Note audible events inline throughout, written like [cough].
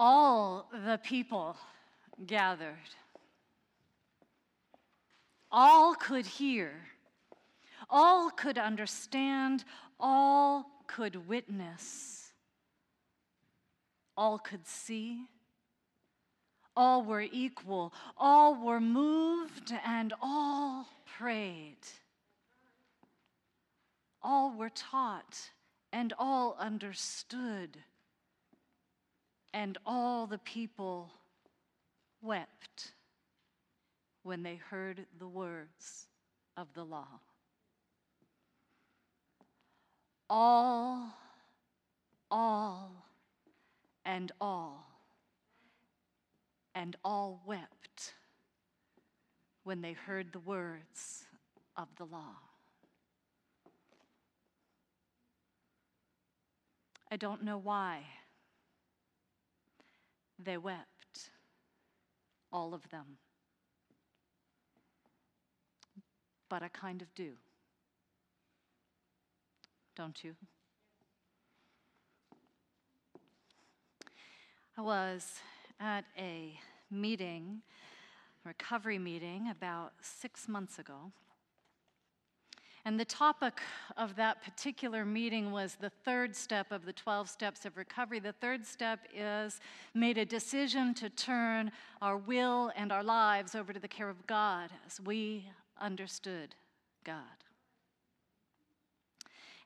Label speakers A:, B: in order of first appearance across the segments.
A: all the people gathered. All could hear, all could understand, all could witness, all could see. All were equal, all were moved, and all prayed. All were taught, and all understood, and all the people wept when they heard the words of the law. All, all, and all, and all wept when they heard the words of the law. I don't know why they wept, all of them. But I kind of do. Don't you? I was at a meeting, recovery meeting, about six months ago. And the topic of that particular meeting was the third step of the 12 steps of recovery. The third step is made a decision to turn our will and our lives over to the care of God as we understood God.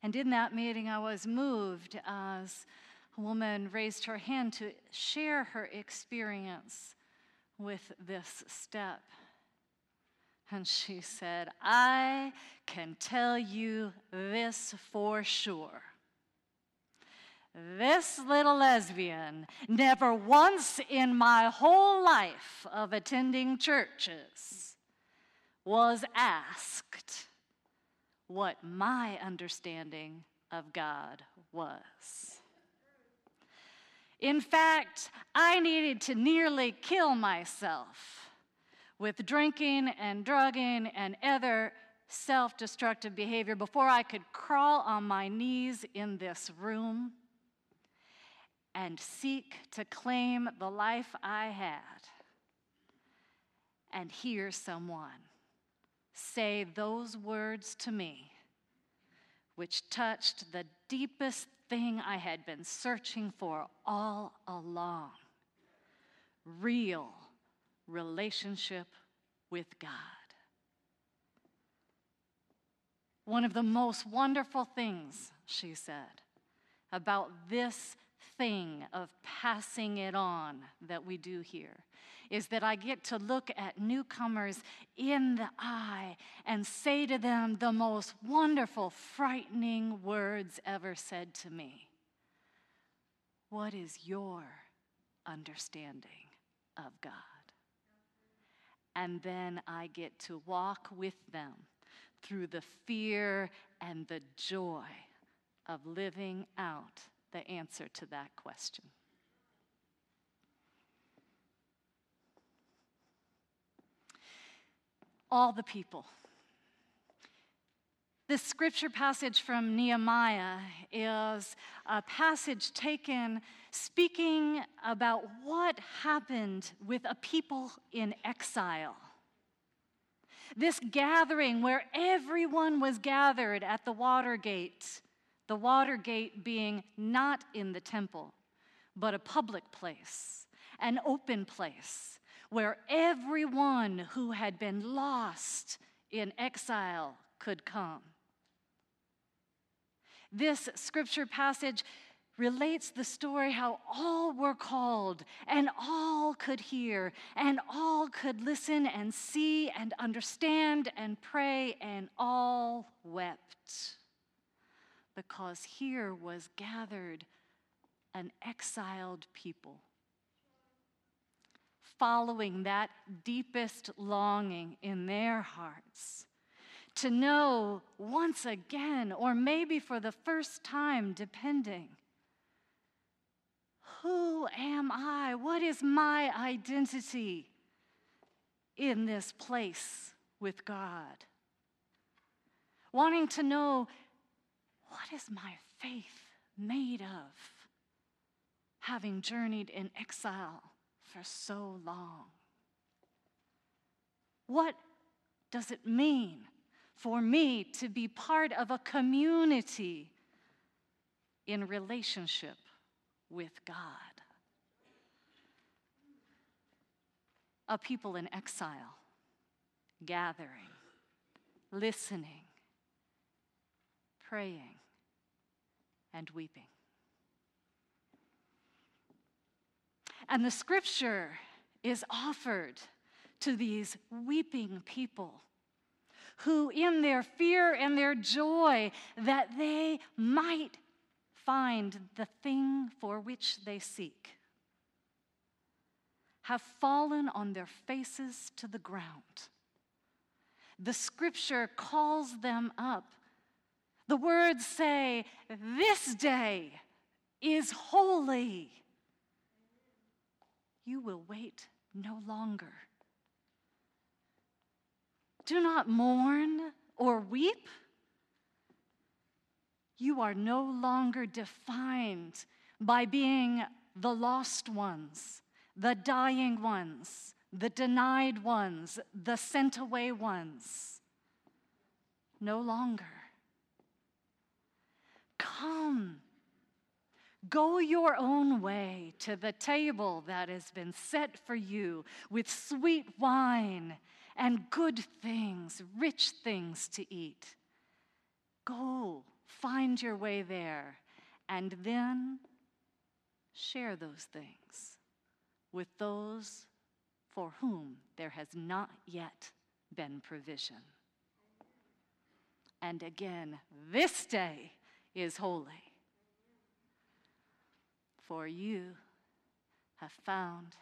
A: And in that meeting, I was moved as a woman raised her hand to share her experience with this step. And she said, I can tell you this for sure. This little lesbian never once in my whole life of attending churches was asked what my understanding of God was. In fact, I needed to nearly kill myself with drinking and drugging and other self destructive behavior before I could crawl on my knees in this room and seek to claim the life I had and hear someone say those words to me, which touched the deepest thing I had been searching for all along. Real relationship with God. One of the most wonderful things, she said, about this thing of passing it on that we do here is that I get to look at newcomers in the eye and say to them the most wonderful, frightening words ever said to me. What is your understanding of God? And then I get to walk with them through the fear and the joy of living out the answer to that question. All the people. This scripture passage from Nehemiah is a passage taken speaking about what happened with a people in exile. This gathering where everyone was gathered at the water gate the water gate being not in the temple, but a public place, an open place where everyone who had been lost in exile could come. This scripture passage relates the story how all were called and all could hear and all could listen and see and understand and pray and all wept because here was gathered an exiled people. Following that deepest longing in their hearts to know once again, or maybe for the first time, depending who am I? What is my identity in this place with God? Wanting to know what is my faith made of? having journeyed in exile for so long? What does it mean for me to be part of a community in relationship with God? A people in exile, gathering, listening, praying, and weeping. And the scripture is offered to these weeping people who, in their fear and their joy, that they might find the thing for which they seek, have fallen on their faces to the ground. The scripture calls them up. The words say, This day is holy. You will wait no longer. Do not mourn or weep. You are no longer defined by being the lost ones, the dying ones, the denied ones, the sent away ones. No longer. Come. Go your own way to the table that has been set for you with sweet wine and good things, rich things to eat. Go, find your way there, and then share those things with those for whom there has not yet been provision. And again, this day is holy. For you have found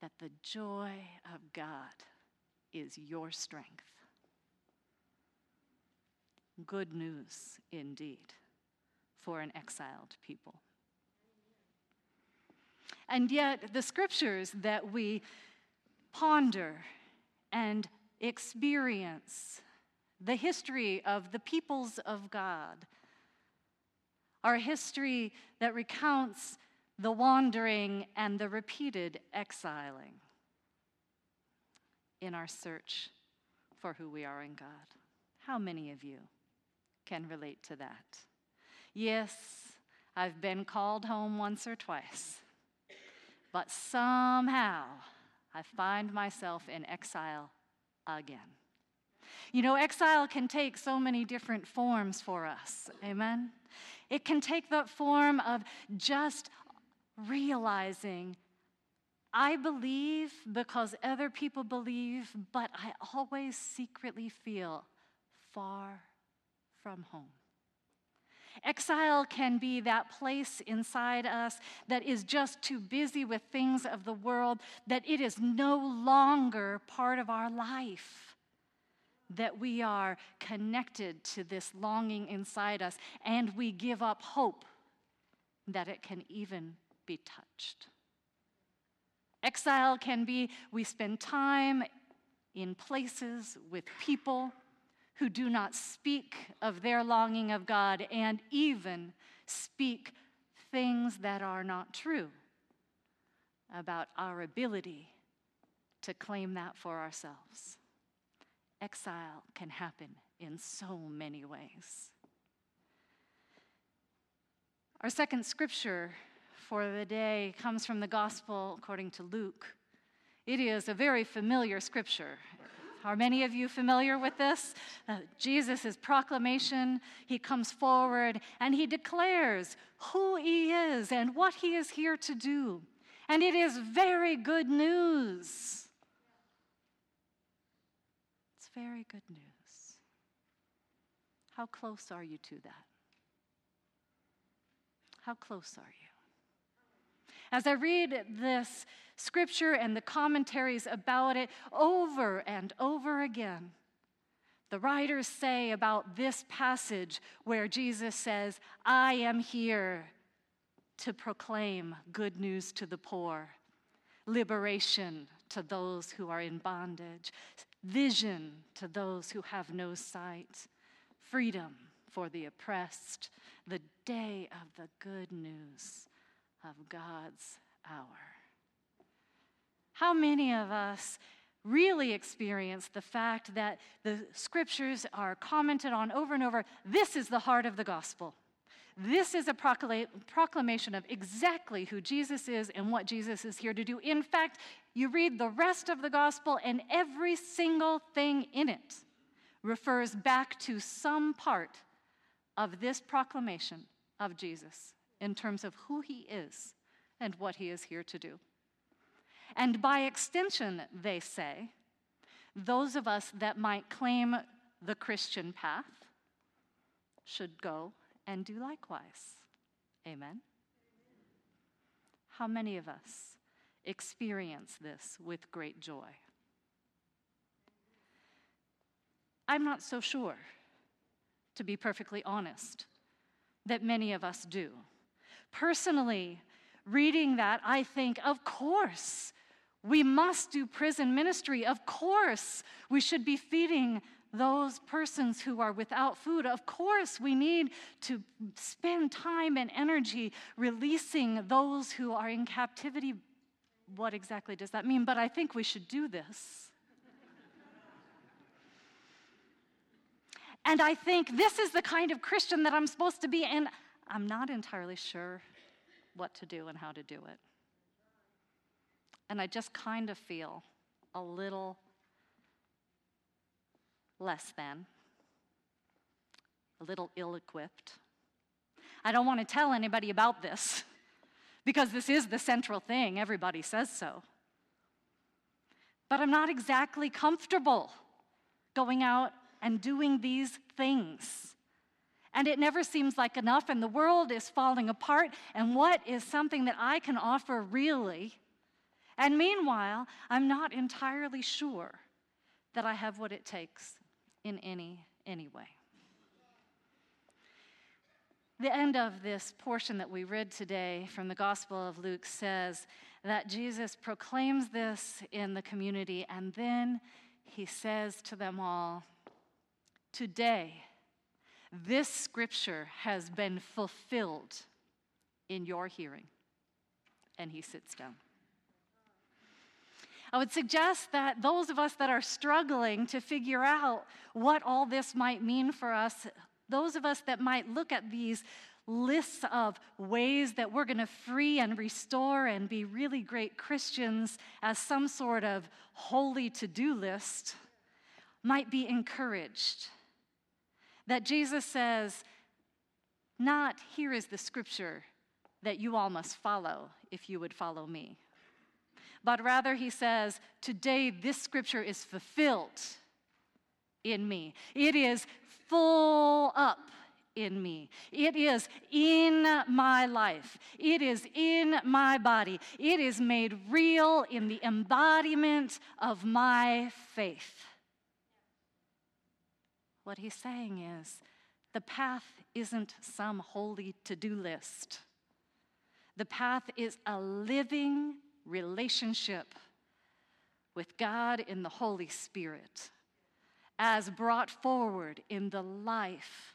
A: that the joy of God is your strength. Good news indeed for an exiled people. And yet, the scriptures that we ponder and experience, the history of the peoples of God, our history that recounts the wandering and the repeated exiling in our search for who we are in God. How many of you can relate to that? Yes, I've been called home once or twice, but somehow I find myself in exile again. You know, exile can take so many different forms for us. Amen? It can take the form of just realizing I believe because other people believe, but I always secretly feel far from home. Exile can be that place inside us that is just too busy with things of the world that it is no longer part of our life. That we are connected to this longing inside us and we give up hope that it can even be touched. Exile can be we spend time in places with people who do not speak of their longing of God and even speak things that are not true about our ability to claim that for ourselves. Exile can happen in so many ways. Our second scripture for the day comes from the Gospel according to Luke. It is a very familiar scripture. Are many of you familiar with this? Uh, Jesus' proclamation, he comes forward and he declares who he is and what he is here to do. And it is very good news. It's very good news. How close are you to that? How close are you? As I read this scripture and the commentaries about it over and over again, the writers say about this passage where Jesus says, I am here to proclaim good news to the poor, liberation to those who are in bondage, vision to those who have no sight, freedom for the oppressed, the day of the good news of God's hour. How many of us really experience the fact that the scriptures are commented on over and over? This is the heart of the gospel. This is a proclamation of exactly who Jesus is and what Jesus is here to do. In fact, you read the rest of the gospel, and every single thing in it refers back to some part of this proclamation of Jesus in terms of who he is and what he is here to do. And by extension, they say, those of us that might claim the Christian path should go and do likewise. Amen. How many of us experience this with great joy? I'm not so sure, to be perfectly honest, that many of us do. Personally, reading that, I think, of course, we must do prison ministry. Of course, we should be feeding those persons who are without food. Of course, we need to spend time and energy releasing those who are in captivity. What exactly does that mean? But I think we should do this. and I think this is the kind of Christian that I'm supposed to be, and I'm not entirely sure what to do and how to do it. And I just kind of feel a little less than, a little ill equipped. I don't want to tell anybody about this [laughs] because this is the central thing. Everybody says so. But I'm not exactly comfortable going out and doing these things. And it never seems like enough, and the world is falling apart. And what is something that I can offer really? And meanwhile, I'm not entirely sure that I have what it takes in any, any way. The end of this portion that we read today from the Gospel of Luke says that Jesus proclaims this in the community, and then he says to them all, Today, this scripture has been fulfilled in your hearing. And he sits down. I would suggest that those of us that are struggling to figure out what all this might mean for us, those of us that might look at these lists of ways that we're going to free and restore and be really great Christians as some sort of holy to do list, might be encouraged. That Jesus says, not here is the scripture that you all must follow if you would follow me but rather he says, Today this scripture is fulfilled in me. It is full up in me. It is in my life. It is in my body. It is made real in the embodiment of my faith. What he's saying is the path isn't some holy to do list. The path is a living, relationship with God in the Holy Spirit as brought forward in the life,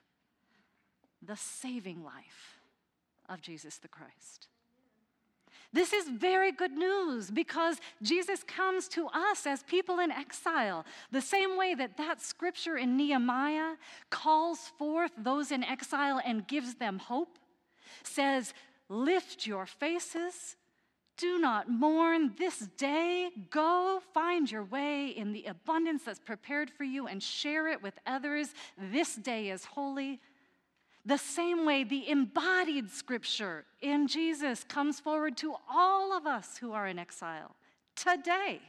A: the saving life of Jesus the Christ. This is very good news because Jesus comes to us as people in exile, the same way that that scripture in Nehemiah calls forth those in exile and gives them hope, says, Lift your faces do not mourn this day. Go find your way in the abundance that's prepared for you and share it with others. This day is holy. The same way the embodied scripture in Jesus comes forward to all of us who are in exile today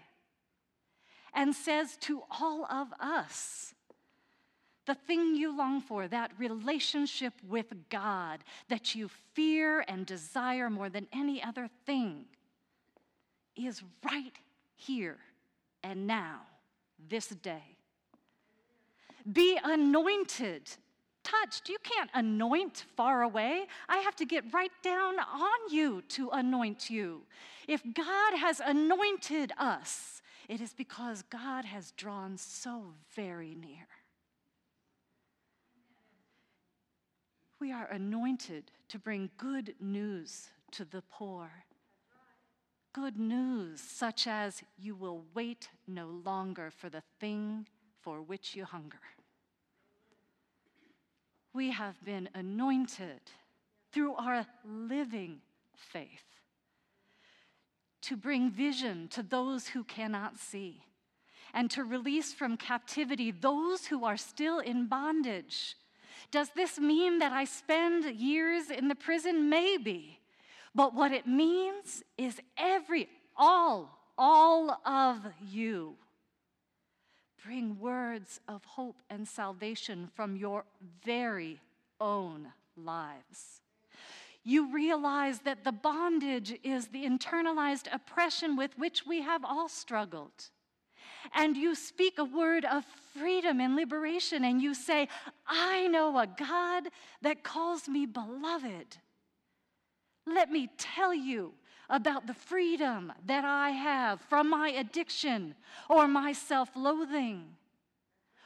A: and says to all of us, the thing you long for, that relationship with God that you fear and desire more than any other thing is right here and now, this day. Be anointed, touched. You can't anoint far away. I have to get right down on you to anoint you. If God has anointed us, it is because God has drawn so very near. We are anointed to bring good news to the poor. Good news, such as you will wait no longer for the thing for which you hunger. We have been anointed through our living faith to bring vision to those who cannot see and to release from captivity those who are still in bondage. Does this mean that I spend years in the prison? Maybe. But what it means is every, all, all of you bring words of hope and salvation from your very own lives. You realize that the bondage is the internalized oppression with which we have all struggled and you speak a word of freedom and liberation, and you say, I know a God that calls me beloved. Let me tell you about the freedom that I have from my addiction or my self loathing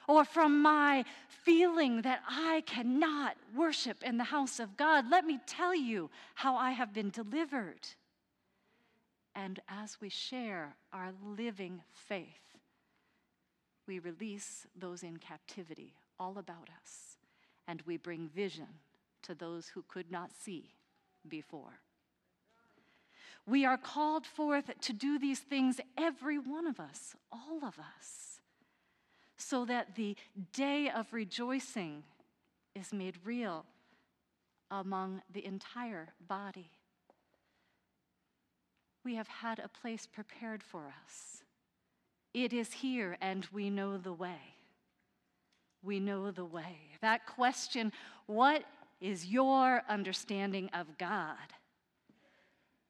A: or from my feeling that I cannot worship in the house of God. Let me tell you how I have been delivered. And as we share our living faith, we release those in captivity all about us, and we bring vision to those who could not see before. We are called forth to do these things, every one of us, all of us, so that the day of rejoicing is made real among the entire body. We have had a place prepared for us it is here, and we know the way. We know the way. That question, what is your understanding of God,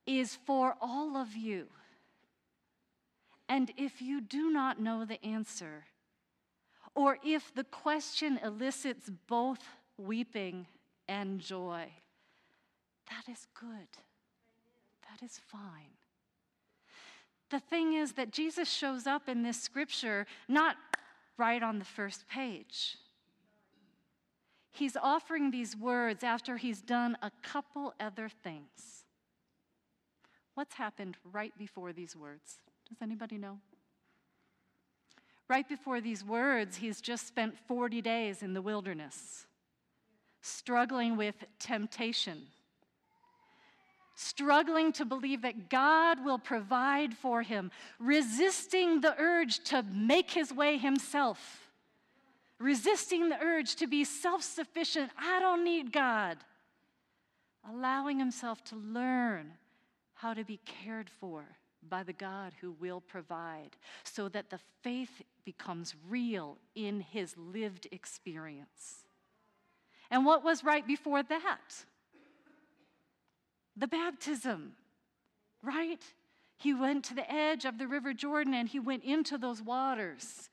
A: is for all of you. And if you do not know the answer, or if the question elicits both weeping and joy, that is good. That is fine. The thing is that Jesus shows up in this scripture not right on the first page. He's offering these words after he's done a couple other things. What's happened right before these words? Does anybody know? Right before these words, he's just spent 40 days in the wilderness, struggling with temptation struggling to believe that God will provide for him, resisting the urge to make his way himself, resisting the urge to be self sufficient. I don't need God. Allowing himself to learn how to be cared for by the God who will provide, so that the faith becomes real in his lived experience. And what was right before that? the baptism, right? He went to the edge of the River Jordan and he went into those waters.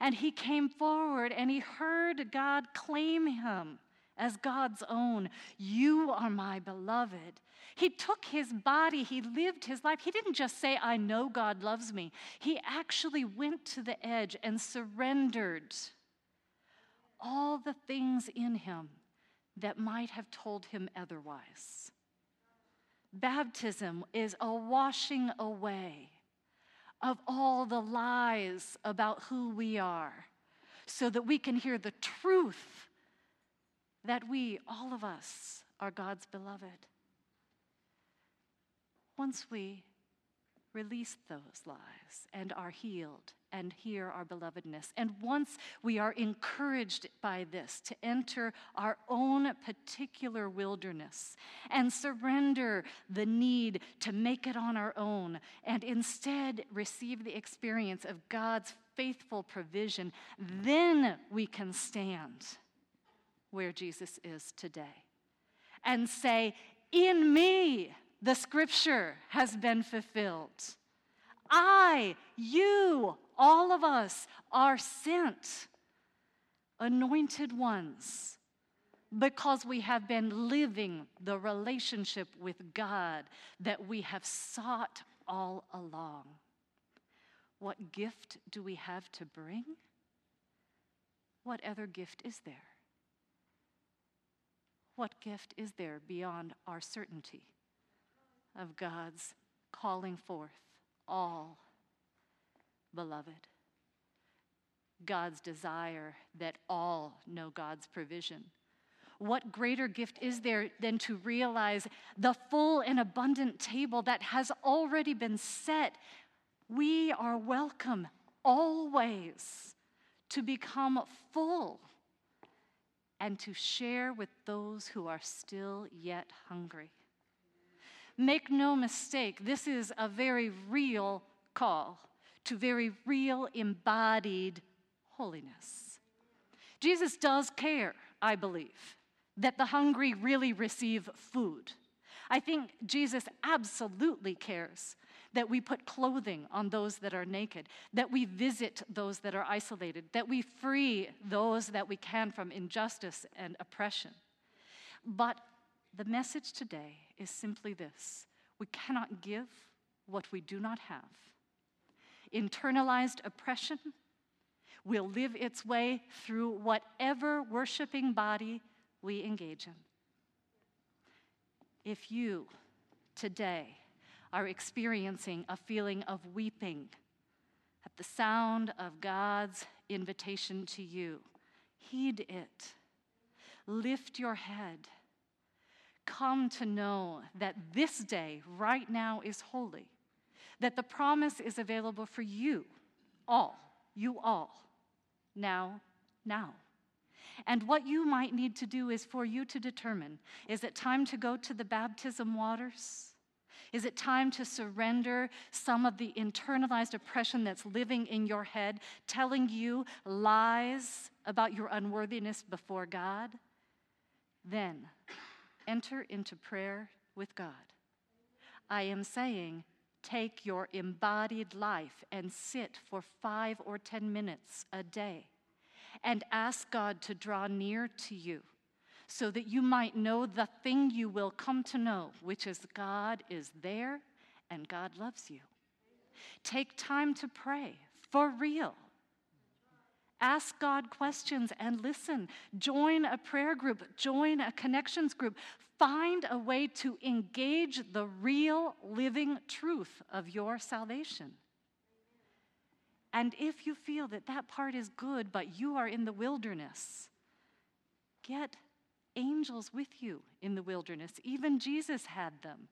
A: And he came forward and he heard God claim him as God's own. You are my beloved. He took his body, he lived his life. He didn't just say, I know God loves me. He actually went to the edge and surrendered all the things in him that might have told him otherwise. Baptism is a washing away of all the lies about who we are so that we can hear the truth that we, all of us, are God's beloved. Once we release those lies and are healed and hear our belovedness. And once we are encouraged by this to enter our own particular wilderness and surrender the need to make it on our own and instead receive the experience of God's faithful provision, then we can stand where Jesus is today and say, In me, the scripture has been fulfilled. I, you, all of us are sent, anointed ones, because we have been living the relationship with God that we have sought all along. What gift do we have to bring? What other gift is there? What gift is there beyond our certainty of God's calling forth all beloved. God's desire that all know God's provision. What greater gift is there than to realize the full and abundant table that has already been set? We are welcome always to become full and to share with those who are still yet hungry. Make no mistake, this is a very real call to very real embodied holiness. Jesus does care, I believe, that the hungry really receive food. I think Jesus absolutely cares that we put clothing on those that are naked, that we visit those that are isolated, that we free those that we can from injustice and oppression. But the message today is simply this we cannot give what we do not have. Internalized oppression will live its way through whatever worshiping body we engage in. If you today are experiencing a feeling of weeping at the sound of God's invitation to you, heed it. Lift your head. Come to know that this day, right now, is holy, that the promise is available for you, all, you all, now, now. And what you might need to do is for you to determine is it time to go to the baptism waters? Is it time to surrender some of the internalized oppression that's living in your head, telling you lies about your unworthiness before God? Then enter into prayer with God. I am saying, take your embodied life and sit for five or 10 minutes a day and ask God to draw near to you so that you might know the thing you will come to know, which is God is there and God loves you. Take time to pray for real. Ask God questions and listen. Join a prayer group, join a connections group. Find a way to engage the real living truth of your salvation. And if you feel that that part is good, but you are in the wilderness, get angels with you in the wilderness. Even Jesus had them.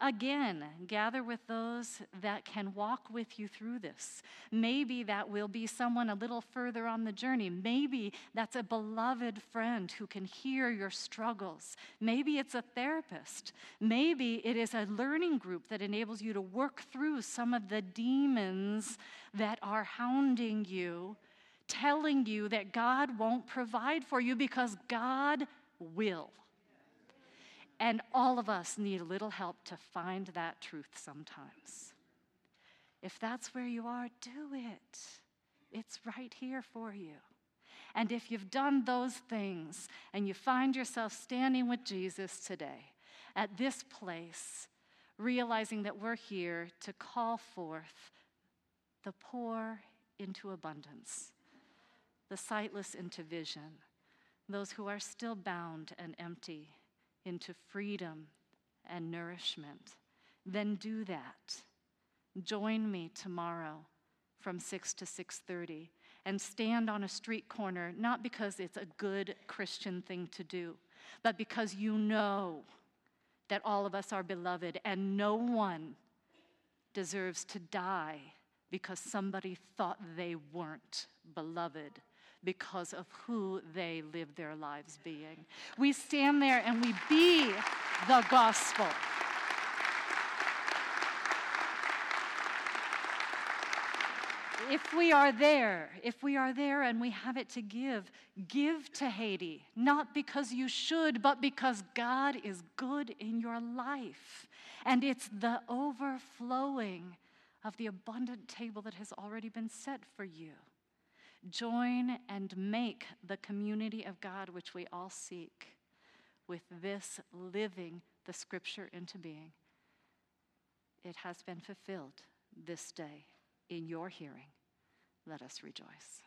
A: Again, gather with those that can walk with you through this. Maybe that will be someone a little further on the journey. Maybe that's a beloved friend who can hear your struggles. Maybe it's a therapist. Maybe it is a learning group that enables you to work through some of the demons that are hounding you telling you that God won't provide for you because God will. And all of us need a little help to find that truth sometimes. If that's where you are, do it. It's right here for you. And if you've done those things and you find yourself standing with Jesus today at this place, realizing that we're here to call forth the poor into abundance the sightless into vision, those who are still bound and empty into freedom and nourishment, then do that. Join me tomorrow from 6 to 6:30 and stand on a street corner not because it's a good Christian thing to do, but because you know that all of us are beloved and no one deserves to die because somebody thought they weren't beloved because of who they live their lives being. We stand there and we be the gospel. if we are there, if we are there and we have it to give, give to Haiti, not because you should, but because God is good in your life. And it's the overflowing of the abundant table that has already been set for you. Join and make the community of God which we all seek with this living the scripture into being. It has been fulfilled this day in your hearing. Let us rejoice.